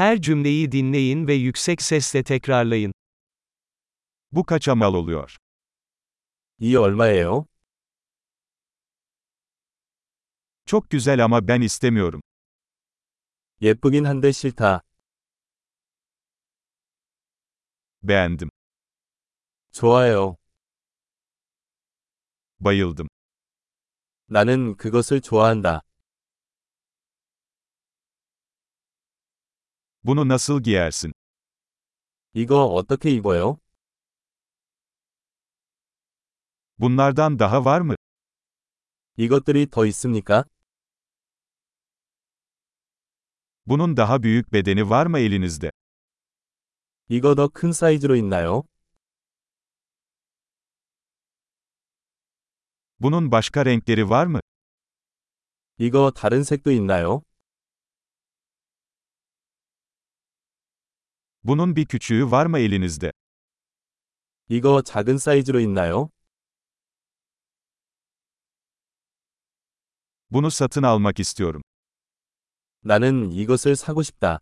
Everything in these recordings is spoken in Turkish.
Her cümleyi dinleyin ve yüksek sesle tekrarlayın. Bu kaça mal oluyor? 이 얼마예요? Çok güzel ama ben istemiyorum. 예쁘긴 한데 싫다. Beğendim. 좋아요. Bayıldım. 나는 그것을 좋아한다. Bunu nasıl giyersin? 이거 어떻게 입어요? Bunlardan daha var mı? 이것들이 더 있습니까? Bunun daha büyük bedeni var mı elinizde? 이거 더 큰 사이즈로 있나요? Bunun başka renkleri var mı? 이거 다른 색도 있나요? Bunun bir küçüğü var mı elinizde? 이거 작은 사이즈로 있나요? Bunu satın almak istiyorum. 나는 이것을 사고 싶다.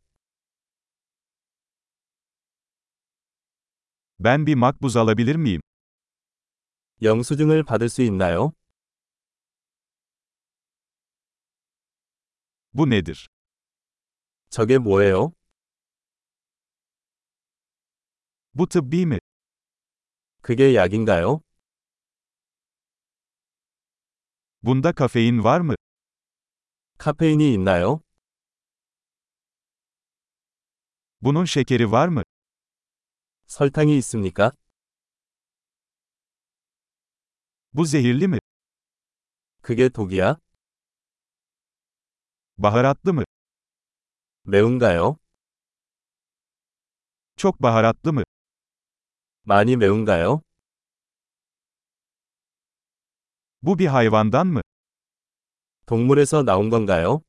Ben bir makbuz alabilir miyim? 영수증을 받을 수 있나요? Bu nedir? 저게 뭐예요? Bu tıbbi mi? 그게 약인가요? Bunda kafein var mı? 카페인이 있나요? Bunun şekeri var mı? 설탕이 있습니까? Bu zehirli mi? 그게 독이야? Baharatlı mı? 매운가요? Çok baharatlı mı? 많이 매운가요? Bu bir hayvandan mı? 동물에서 나온 건가요?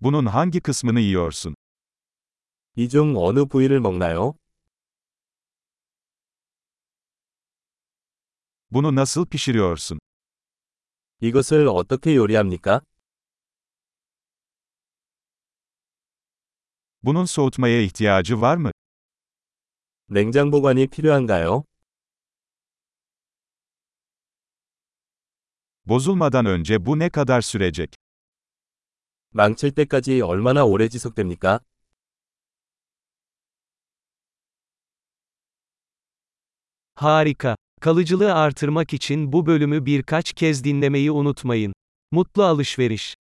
Bunun hangi kısmını yiyorsun? 이 중 어느 부위를 먹나요? Bunu nasıl pişiriyorsun? 이것을 어떻게 요리합니까? Bunun soğutmaya ihtiyacı var mı? 냉장 보관이 필요한가요? Bozulmadan önce bu ne kadar sürecek? 망칠 때까지 얼마나 오래 지속됩니까? Harika. Kalıcılığı artırmak için bu bölümü birkaç kez dinlemeyi unutmayın. Mutlu alışveriş.